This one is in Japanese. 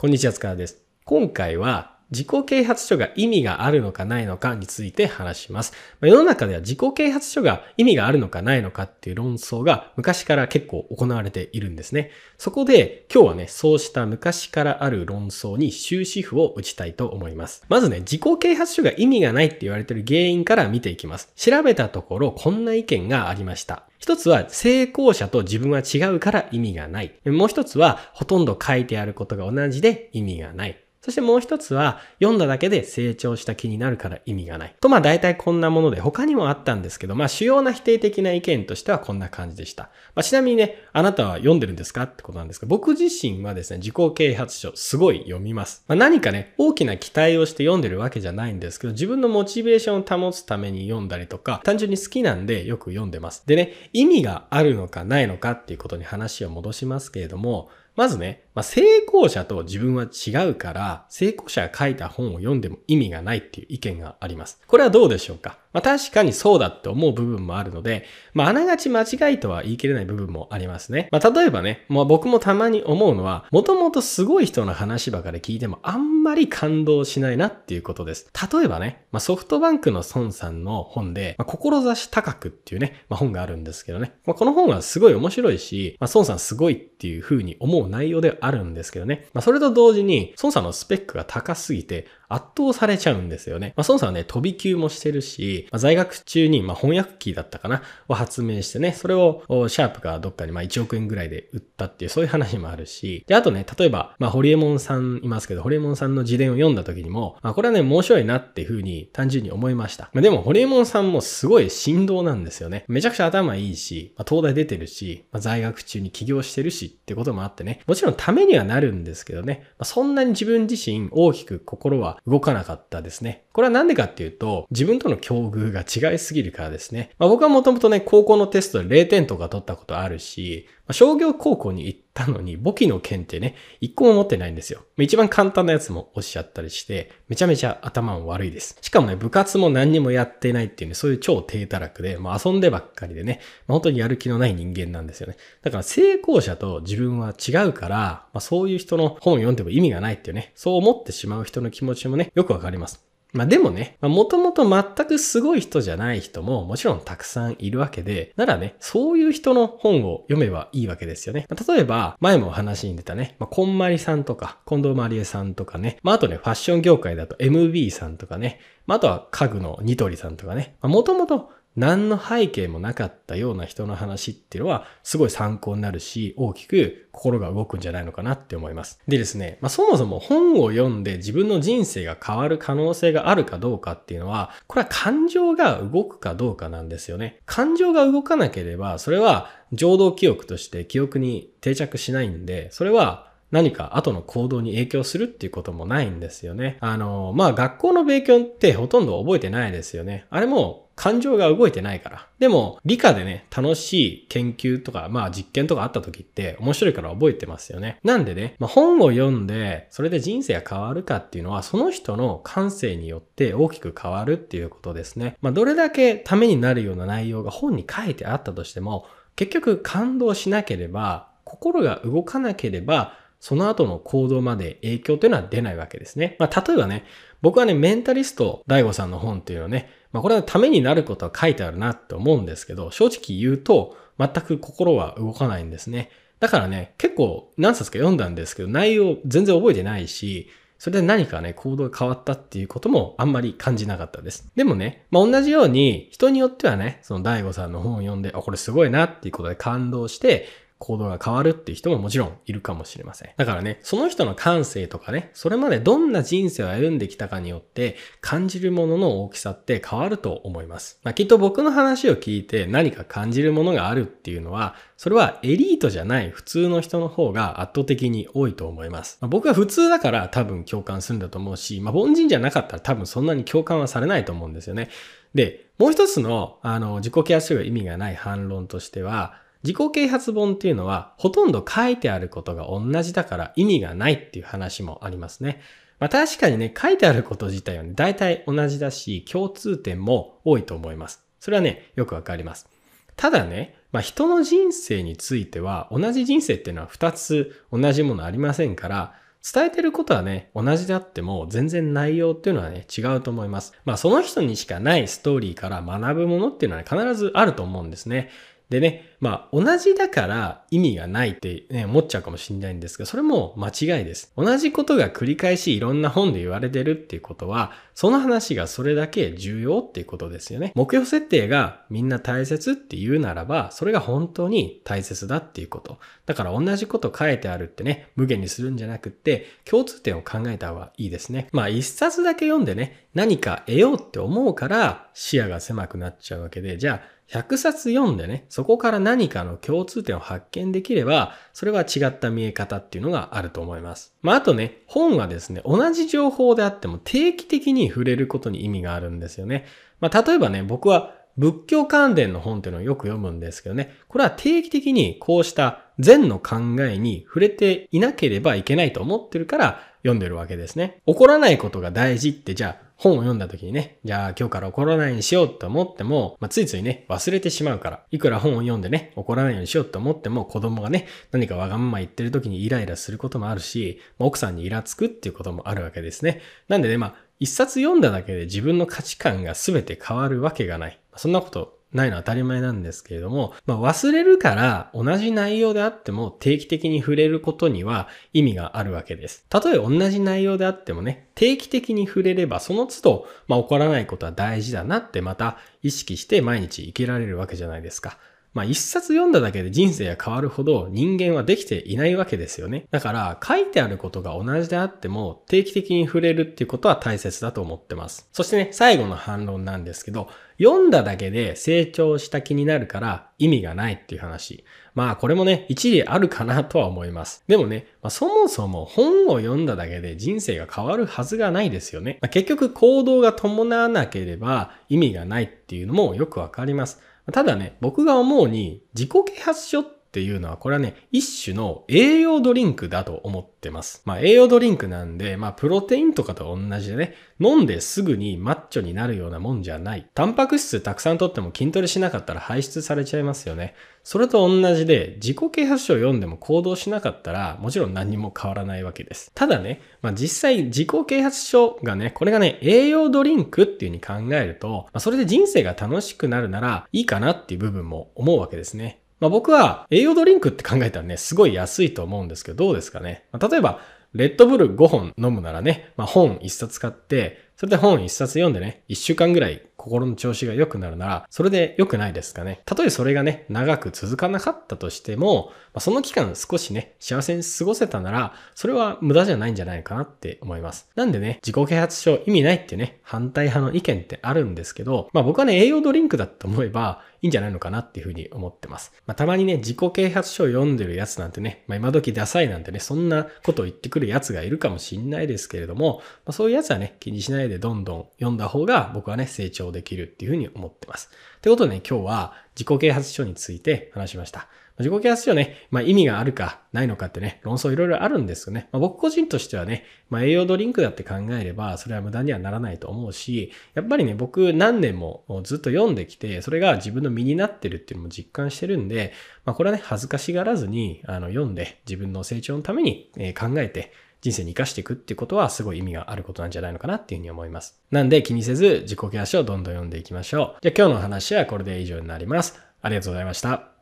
こんにちは、塚田です。今回は自己啓発書が意味があるのかないのかについて話します。世の中では自己啓発書が意味があるのかないのかっていう論争が昔から結構行われているんですね。そこで今日はね、そうした昔からある論争に終止符を打ちたいと思います。まずね、自己啓発書が意味がないって言われている原因から見ていきます。調べたところこんな意見がありました。一つは成功者と自分は違うから意味がない。もう一つはほとんど書いてあることが同じで意味がない。そしてもう一つは、読んだだけで成長した気になるから意味がない。と、まあ大体こんなもので、他にもあったんですけど、まあ主要な否定的な意見としてはこんな感じでした。まあちなみにね、あなたは読んでるんですか？ってことなんですが、僕自身はですね、自己啓発書すごい読みます。まあ何かね、大きな期待をして読んでるわけじゃないんですけど、自分のモチベーションを保つために読んだりとか、単純に好きなんでよく読んでます。でね、意味があるのかないのかっていうことに話を戻しますけれども、まずね、まあ、成功者と自分は違うから、成功者が書いた本を読んでも意味がないっていう意見があります。これはどうでしょうか？まあ、確かにそうだって思う部分もあるので、まあ、あながち間違いとは言い切れない部分もありますね。まあ、例えばね、まあ、僕もたまに思うのは、もともとすごい人の話ばかり聞いてもあんまり感動しないなっていうことです。例えばね、まあ、ソフトバンクの孫さんの本で、まあ、志高くっていうね、まあ、本があるんですけどね、まあ、この本はすごい面白いし、まあ、孫さんすごいっていう風に思う内容ではあるんですけどね、まあ、それと同時に、孫さんのスペックが高すぎて、圧倒されちゃうんですよね。まあ、孫さんはね、飛び級もしてるし、まあ、在学中に、まあ、翻訳機だったかなを発明してね、それを、シャープがどっかに、まあ、1億円ぐらいで売ったっていう、そういう話もあるし、で、あとね、例えば、まあ、ホリエモンさんいますけど、ホリエモンさんの自伝を読んだ時にも、まあ、これはね、面白いなっていうふうに単純に思いました。まあ、でも、ホリエモンさんもすごい振動なんですよね。めちゃくちゃ頭いいし、まあ、東大出てるし、まあ、在学中に起業してるしってこともあってね、もちろんためにはなるんですけどね、まあ、そんなに自分自身大きく心は動かなかったですね。これはなんでかっていうと、自分との境遇が違いすぎるからですね。まあ、僕はもともとね、高校のテストで0点とか取ったことあるし、商業高校に行ったのに簿記の件ってね、一個も持ってないんですよ。一番簡単なやつもおっしゃったりして、めちゃめちゃ頭も悪いです。しかもね、部活も何にもやってないっていうね、そういう超低たらくで、まあ、遊んでばっかりでね、まあ、本当にやる気のない人間なんですよね。だから成功者と自分は違うから、まあ、そういう人の本を読んでも意味がないっていうね、そう思ってしまう人の気持ちもね、よくわかります。まあでもね、もともと全くすごい人じゃない人ももちろんたくさんいるわけで、ならね、そういう人の本を読めばいいわけですよね。まあ、例えば、前もお話に出たね、まあ、こんまりさんとか、近藤まりえさんとかね、まああとね、ファッション業界だと MB さんとかね、まああとは家具のニトリさんとかね、もともと何の背景もなかったような人の話っていうのはすごい参考になるし、大きく心が動くんじゃないのかなって思います。でですね、まあ、そもそも本を読んで自分の人生が変わる可能性があるかどうかっていうのは、これは感情が動くかどうかなんですよね。感情が動かなければ、それは情動記憶として記憶に定着しないんで、それは何か後の行動に影響するっていうこともないんですよね。あの、まあ、学校の勉強ってほとんど覚えてないですよね。あれも感情が動いてないから。でも、理科でね、楽しい研究とか、まあ実験とかあった時って面白いから覚えてますよね。なんでね、まあ、本を読んで、それで人生が変わるかっていうのは、その人の感性によって大きく変わるっていうことですね。まあ、どれだけためになるような内容が本に書いてあったとしても、結局感動しなければ、心が動かなければ、その後の行動まで影響というのは出ないわけですね。まあ、例えばね、僕はね、メンタリスト、大悟さんの本っていうのはね、まあ、これはためになることは書いてあるなって思うんですけど、正直言うと、全く心は動かないんですね。だからね、結構何冊か読んだんですけど、内容全然覚えてないし、それで何かね、行動が変わったっていうこともあんまり感じなかったです。でもね、まあ、同じように、人によってはね、その大悟さんの本を読んで、あ、これすごいなっていうことで感動して、行動が変わるっていう人ももちろんいるかもしれません。だからね、その人の感性とかね、それまでどんな人生を歩んできたかによって感じるものの大きさって変わると思います。まあ、きっと僕の話を聞いて何か感じるものがあるっていうのは、それはエリートじゃない普通の人の方が圧倒的に多いと思います。まあ、僕は普通だから多分共感するんだと思うし、まあ、凡人じゃなかったら多分そんなに共感はされないと思うんですよね。で、もう一つの、あの、自己啓発書が意味がない反論としては、自己啓発本っていうのはほとんど書いてあることが同じだから意味がないっていう話もありますね。まあ確かにね、書いてあること自体はね、大体同じだし、共通点も多いと思います。それはね、よくわかります。ただね、まあ人の人生については同じ人生っていうのは2つ同じものありませんから、伝えてることはね、同じであっても全然内容っていうのはね、違うと思います。まあその人にしかないストーリーから学ぶものっていうのは、ね、必ずあると思うんですね。でね、まあ同じだから意味がないってね、思っちゃうかもしれないんですけど、それも間違いです。同じことが繰り返しいろんな本で言われてるっていうことは、その話がそれだけ重要っていうことですよね。目標設定がみんな大切って言うならば、それが本当に大切だっていうこと。だから同じこと書いてあるってね、無限にするんじゃなくって、共通点を考えた方がいいですね。まあ一冊だけ読んでね、何か得ようって思うから視野が狭くなっちゃうわけで、じゃあ100冊読んでね、そこから何かの共通点を発見できれば、それは違った見え方っていうのがあると思います。まあ、あとね、本はですね、同じ情報であっても定期的に触れることに意味があるんですよね。まあ、例えばね、僕は仏教関連の本っていうのをよく読むんですけどね、これは定期的にこうした善の考えに触れていなければいけないと思ってるから読んでるわけですね。怒らないことが大事ってじゃあ本を読んだ時にね、じゃあ今日から怒らないようにしようと思っても、まあ、ついついね、忘れてしまうから、いくら本を読んでね、怒らないようにしようと思っても、子供がね、何かわがまま言ってる時にイライラすることもあるし、まあ、奥さんにイラつくっていうこともあるわけですね。なんでね、まあ、一冊読んだだけで自分の価値観が全て変わるわけがない。そんなことないのは当たり前なんですけれども、まあ、忘れるから同じ内容であっても定期的に触れることには意味があるわけです。たとえ同じ内容であってもね、定期的に触れればその都度、まあ、起こらないことは大事だなってまた意識して毎日生きられるわけじゃないですか。まあ一冊読んだだけで人生が変わるほど人間はできていないわけですよね。だから書いてあることが同じであっても定期的に触れるっていうことは大切だと思ってます。そしてね、最後の反論なんですけど、読んだだけで成長した気になるから意味がないっていう話。まあこれもね、一理あるかなとは思います。でもね、まあ、そもそも本を読んだだけで人生が変わるはずがないですよね。まあ、結局行動が伴わなければ意味がないっていうのもよくわかります。ただね、僕が思うに自己啓発書っっていうのは、これはね、一種の栄養ドリンクだと思ってます。まあ、栄養ドリンクなんで、まあ、プロテインとかと同じでね、飲んですぐにマッチョになるようなもんじゃない。タンパク質たくさんとっても筋トレしなかったら排出されちゃいますよね。それと同じで、自己啓発書を読んでも行動しなかったら、もちろん何も変わらないわけです。ただね、まあ、実際自己啓発書がね、これがね、栄養ドリンクっていう風に考えると、まあ、それで人生が楽しくなるならいいかなっていう部分も思うわけですね。まあ、僕は栄養ドリンクって考えたらね、すごい安いと思うんですけど、どうですかね。まあ、例えば、レッドブル5本飲むならね、まあ、本1冊買って、それで本1冊読んでね、1週間ぐらい心の調子が良くなるなら、それで良くないですかね。たとえそれがね、長く続かなかったとしても、ま、その期間少しね、幸せに過ごせたなら、それは無駄じゃないんじゃないかなって思います。なんでね、自己啓発書意味ないってね、反対派の意見ってあるんですけど、まあ僕はね、栄養ドリンクだと思えばいいんじゃないのかなっていうふうに思ってます。まあたまにね、自己啓発書を読んでるやつなんてね、まあ今時ダサいなんてね、そんなことを言ってくるやつがいるかもしんないですけれども、まあそういうやつはね、気にしないでどんどん読んだ方が僕はね、成長でできるっていうふうに思ってます。ということでね、今日は自己啓発書について話しました。自己啓発書ね、まあ意味があるかないのかってね、論争いろいろあるんですよね。まあ、僕個人としてはね、まあ栄養ドリンクだって考えれば、それは無駄にはならないと思うし、やっぱりね、僕何年もずっと読んできて、それが自分の身になってるっていうのも実感してるんで、まあこれはね、恥ずかしがらずに、あの、読んで自分の成長のために考えて、人生に活かしていくっていうことはすごい意味があることなんじゃないのかなっていうふうに思います。なんで気にせず自己啓発書をどんどん読んでいきましょう。じゃあ今日の話はこれで以上になります。ありがとうございました。